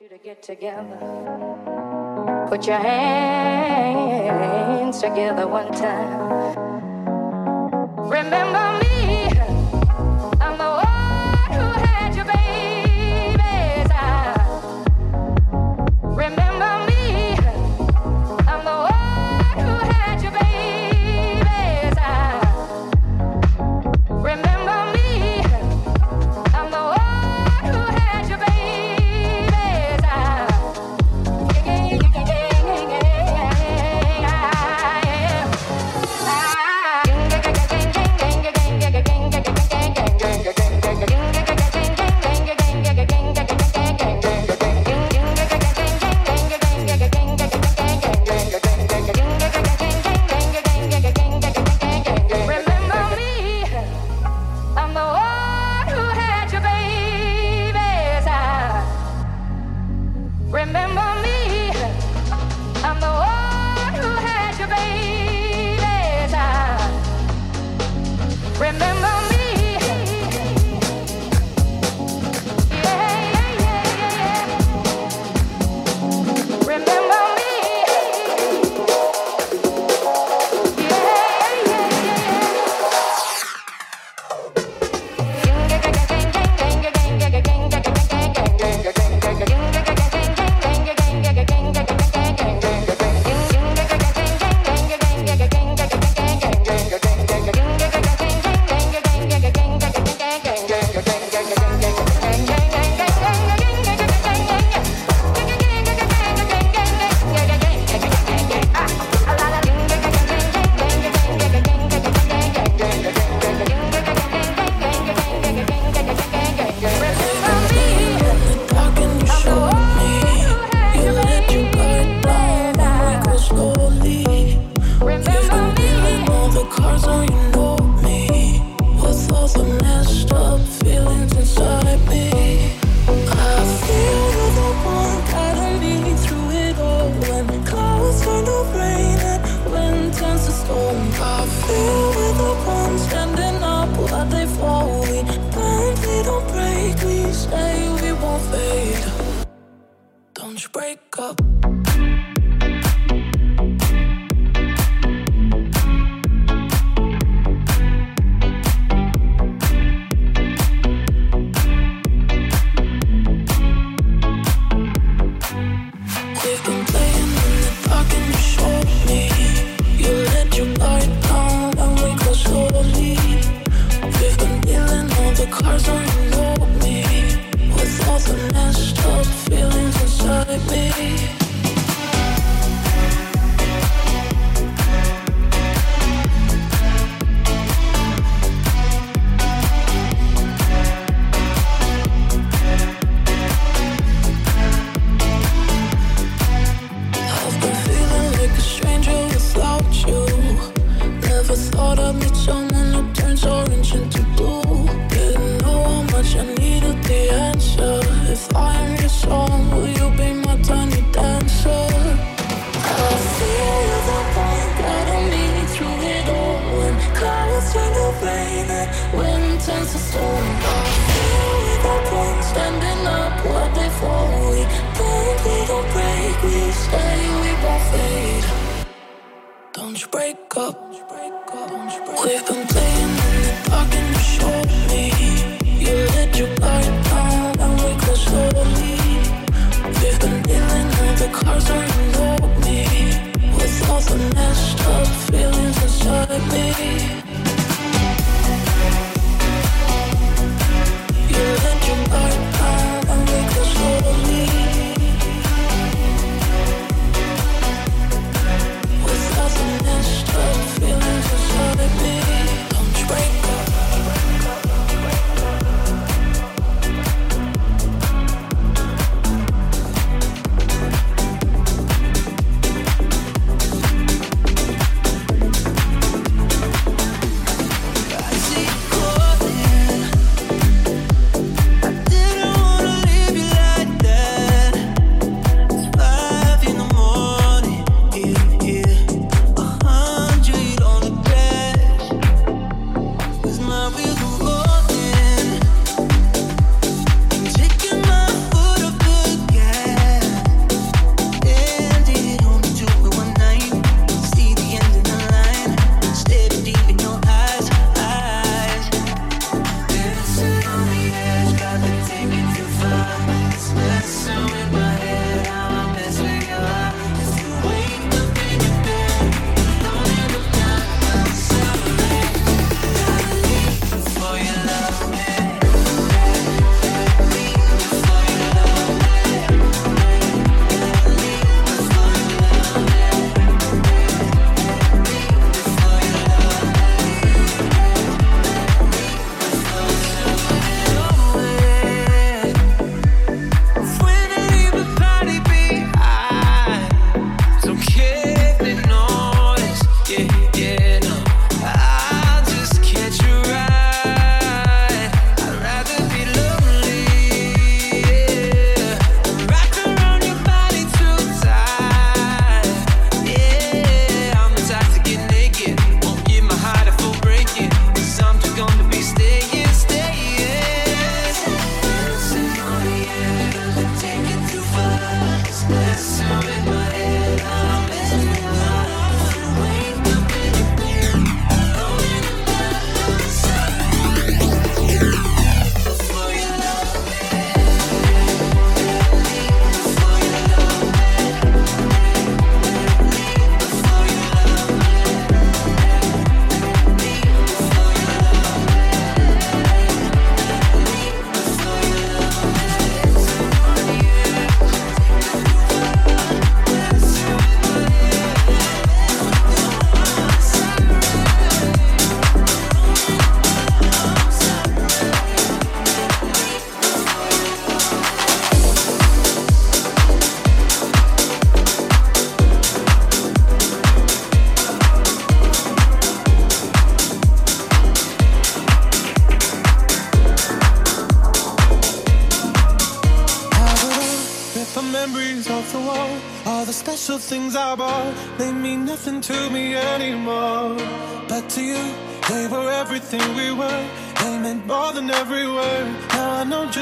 you to get together. Put your hands together one time. Remember me.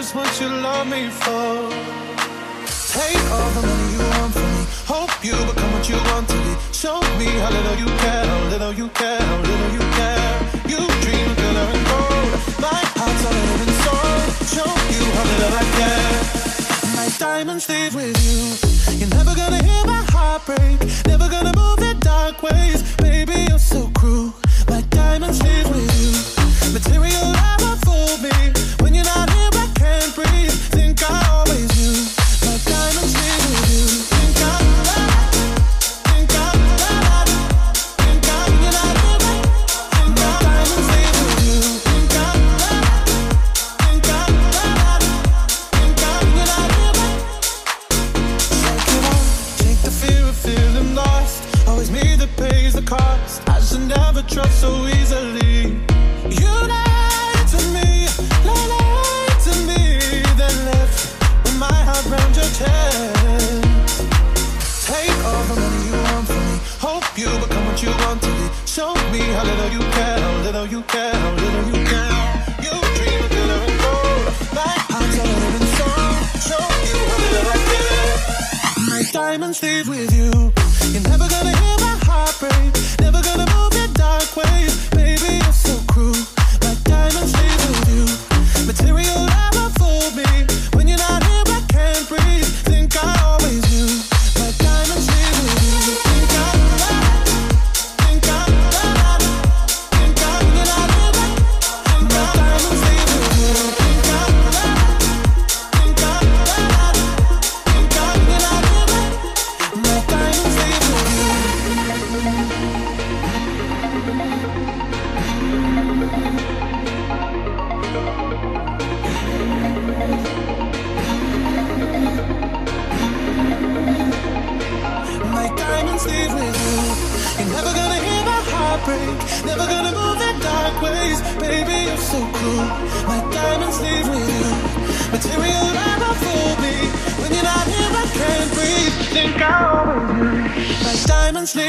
is what you love me for. Take all the money you want from me. Hope you become what you want to be. Show me how little you care, how little you care, how little you care. You dream of color and gold. My heart's all in and soul. Show you how little I care. My diamonds leave with you. You're never gonna hear my heartbreak. Never gonna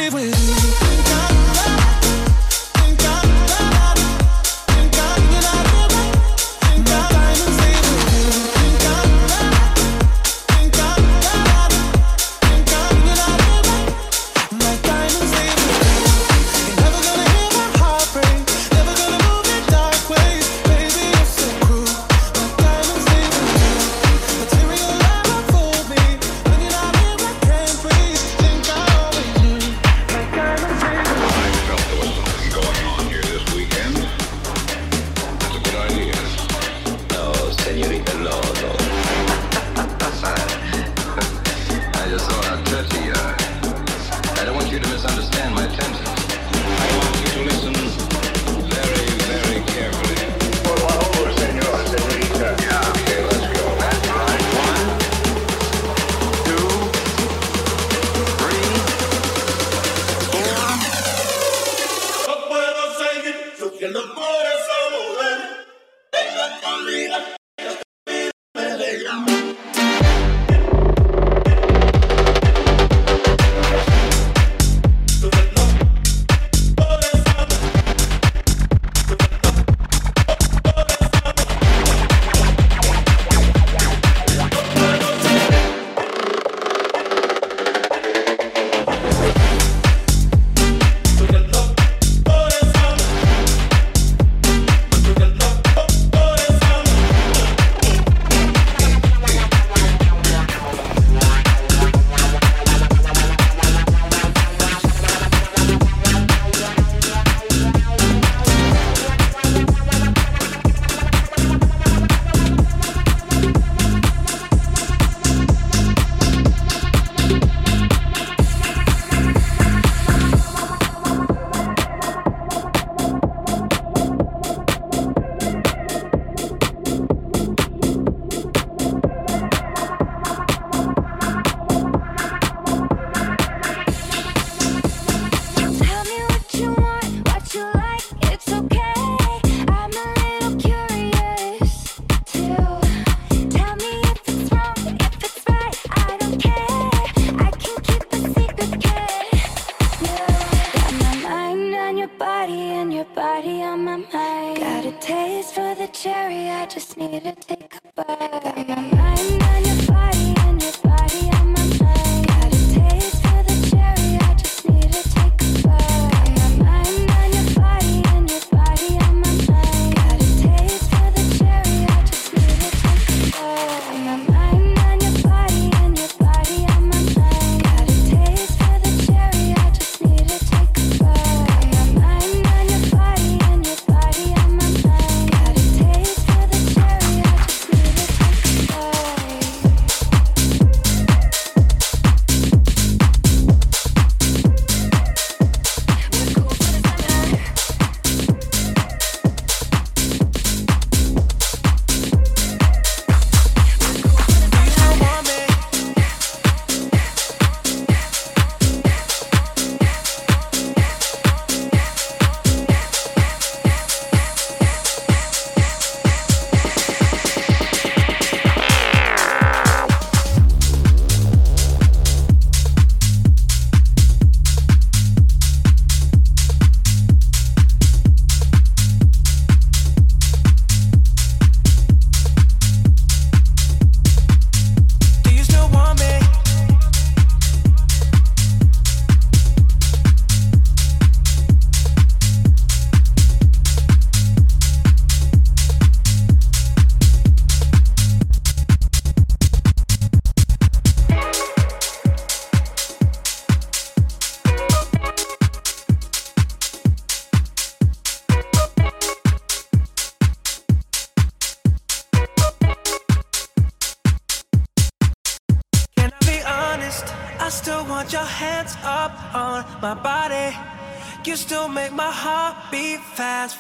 live with you.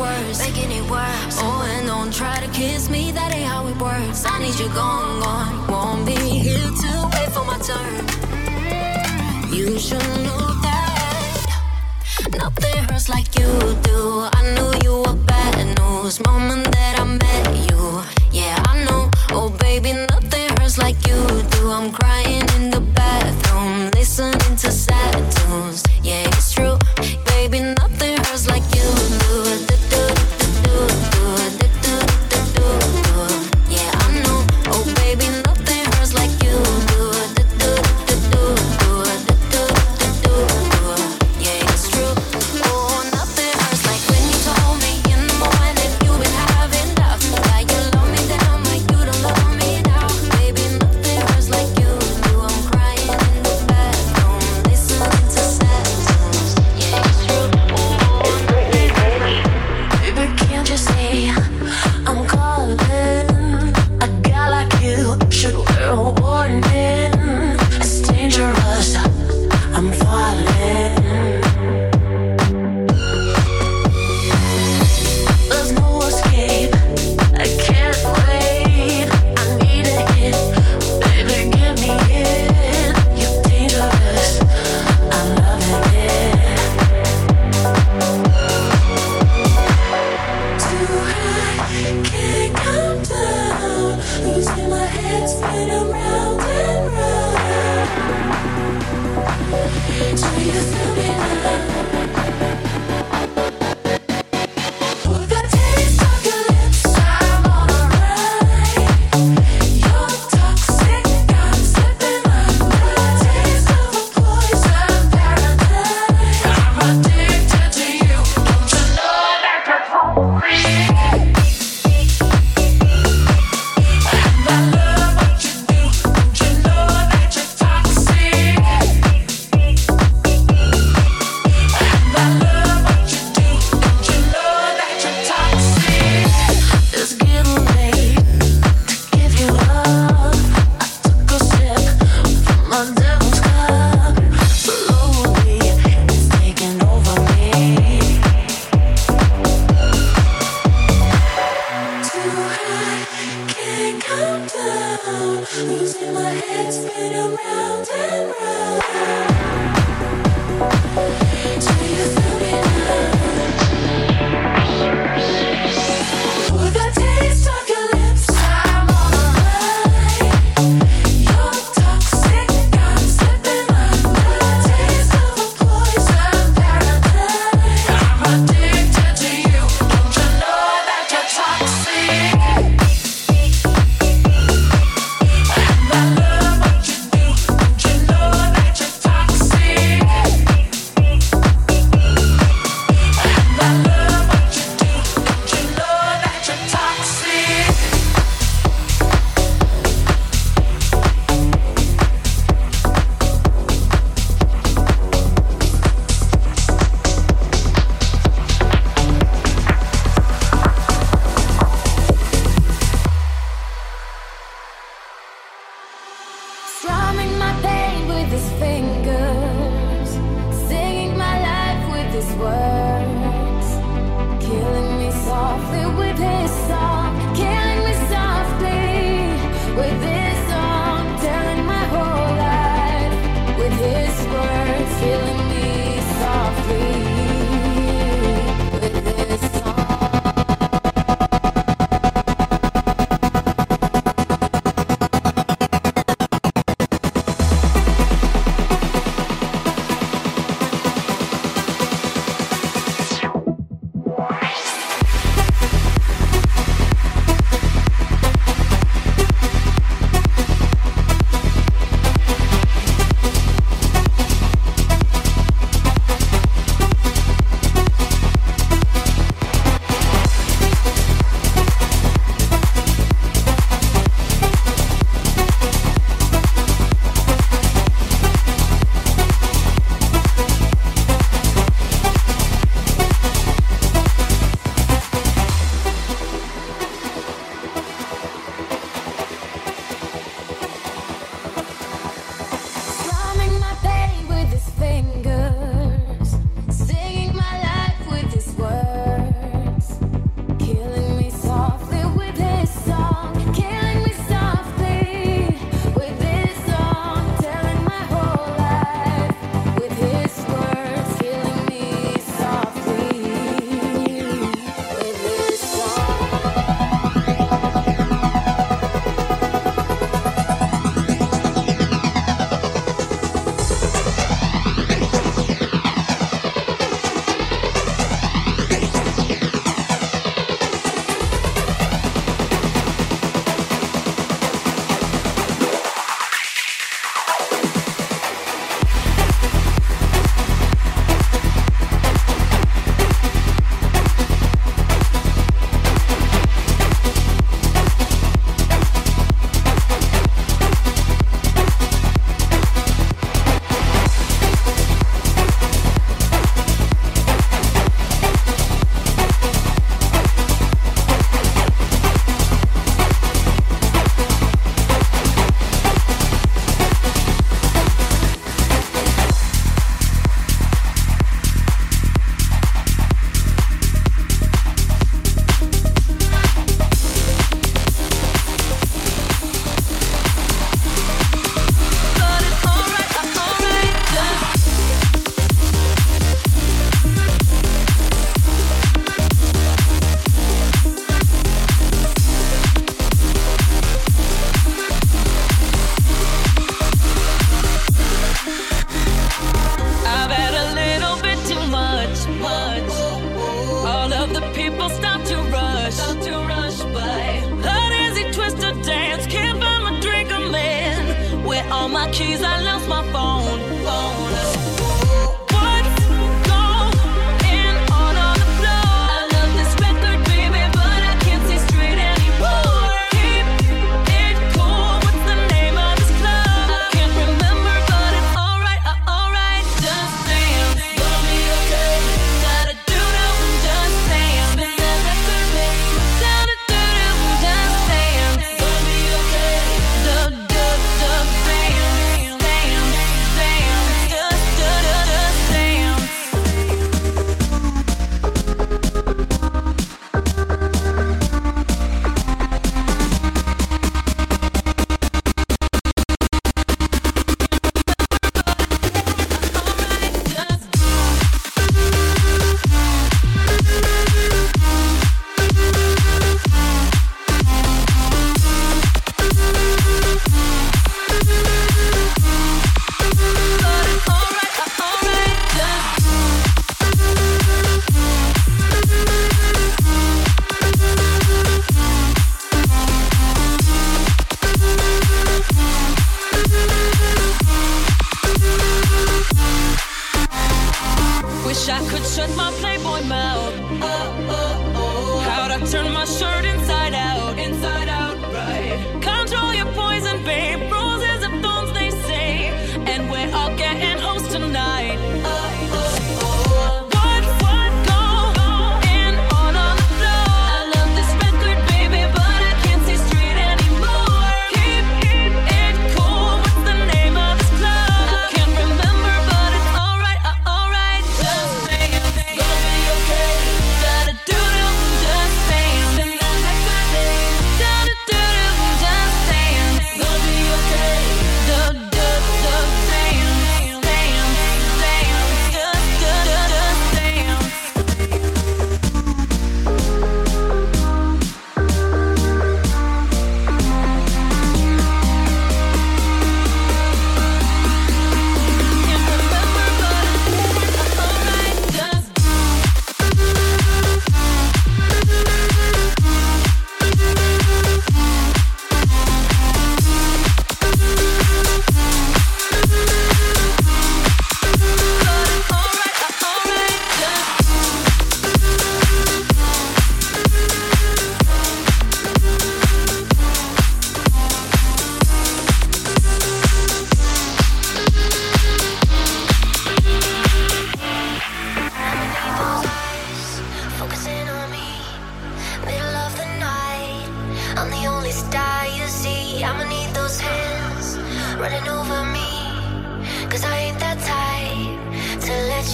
worse, making it worse. Oh, and don't try to kiss me, that ain't how it works. I need you gone, gone. Won't be here to wait for my turn. You should know that nothing hurts like you do. I knew you were bad news moment that I met you. Yeah, I know. Oh, baby, nothing hurts like you do. I'm crying in the bathroom, listening to sad tunes. Yeah, it's true, baby, nothing hurts like you.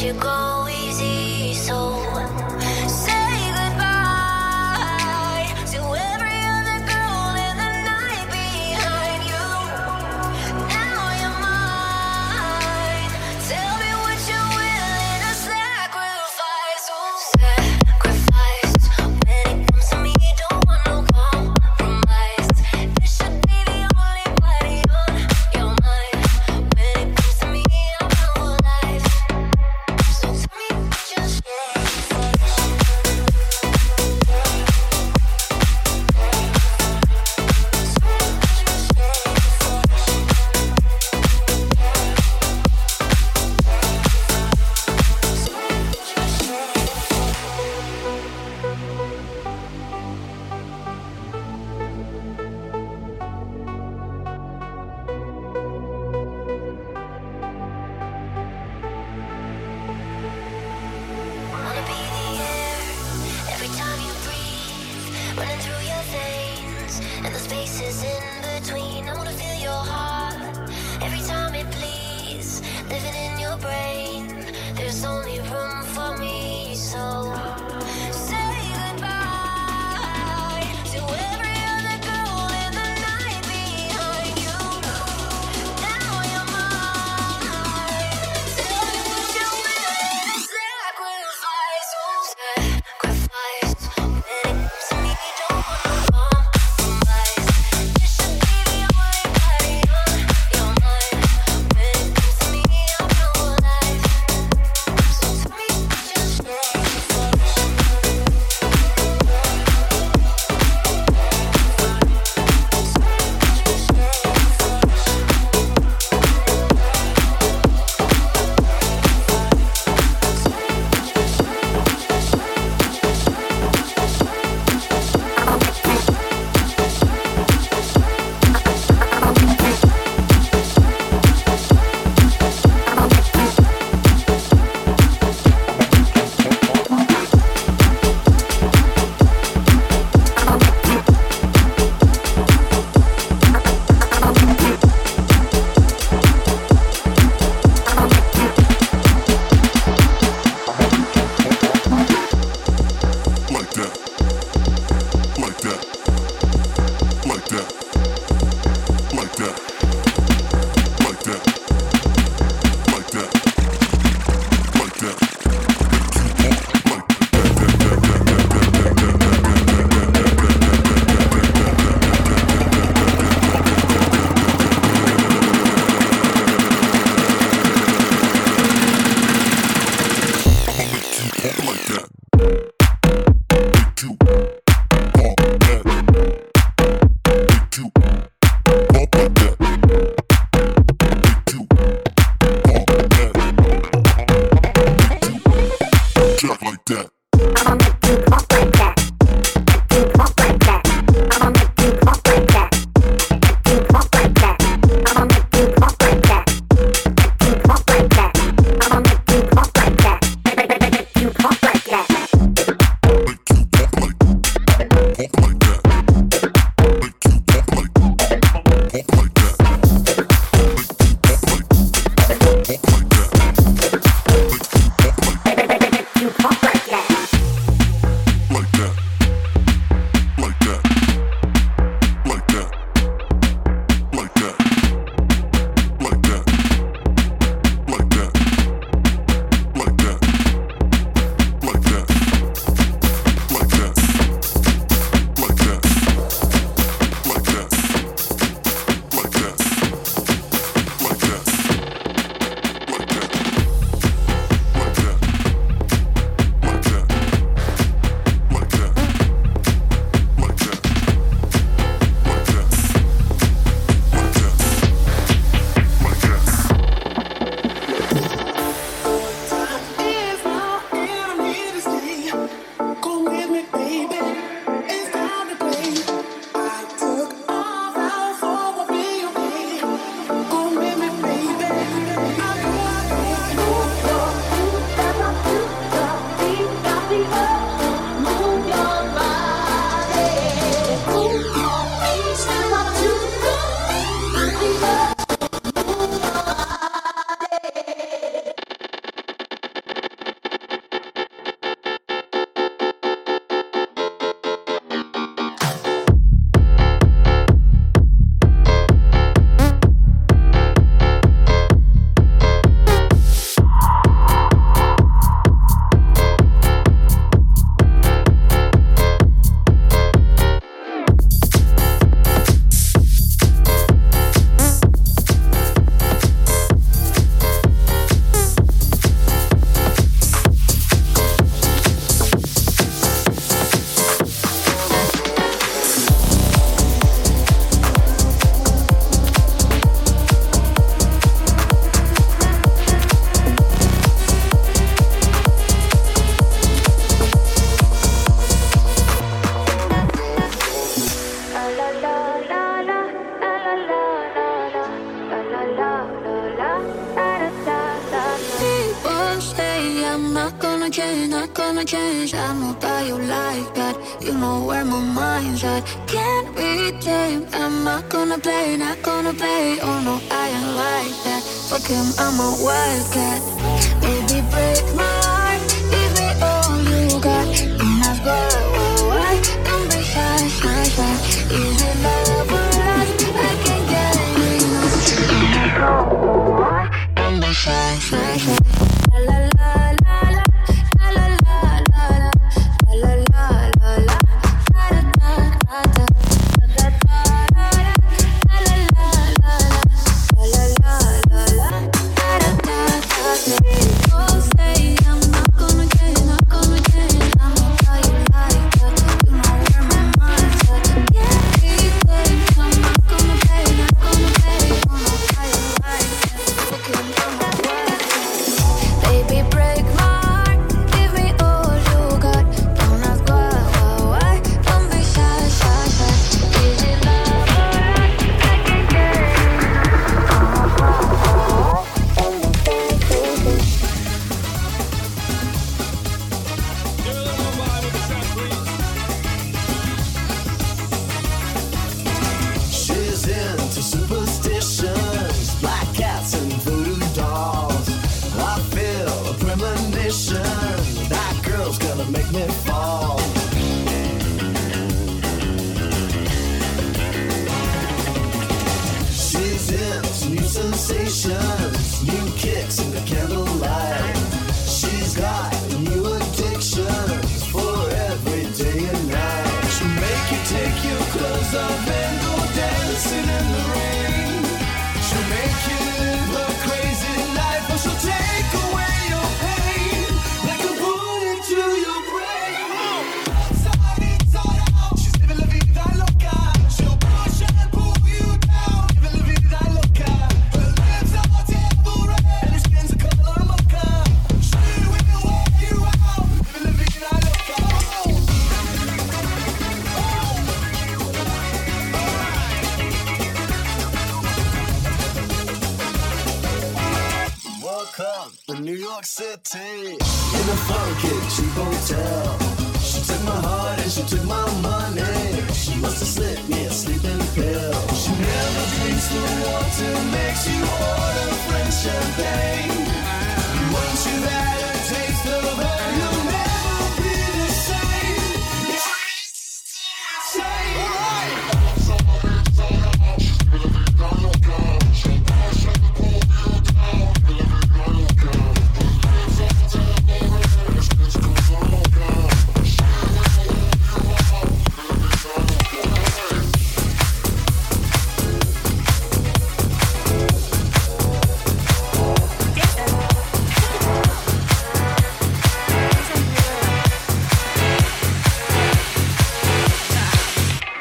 you go easy, so. Yeah.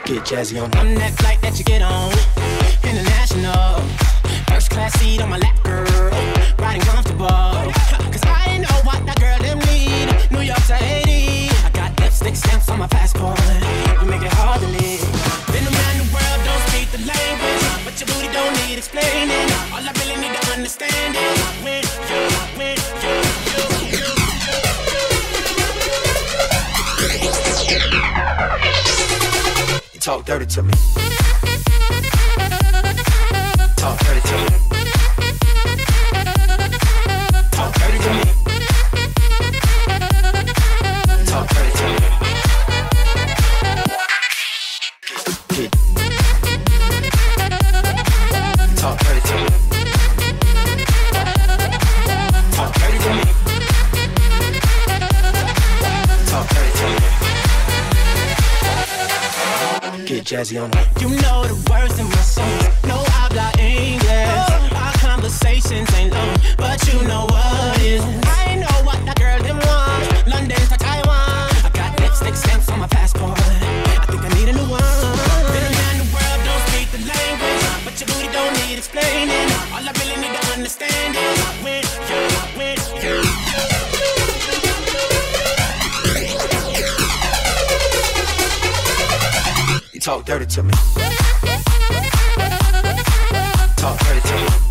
Get jazzy on. I'm that flight that you get on. International. First class seat on my lap, girl. Riding comfortable. Cause I know what that girl them need. New York to Haiti. I got lipstick stamps on my passport. You make it hard to live. Been around the world, don't speak the language. But your booty don't need explaining. All I really need to understand is when you, when you, you, you, you. you. Talk dirty to me. Talk dirty to me. Talk dirty to me. jazzy on. You know the words in my songs. No habla English. Our conversations ain't long, but you know what is. I know what that girl them. London to Taiwan. I got lipstick stamps on my passport. I think I need a new one. The world don't speak the language, but your booty don't need explaining. All I really need to understand is when you. Talk dirty to me. Talk dirty to me.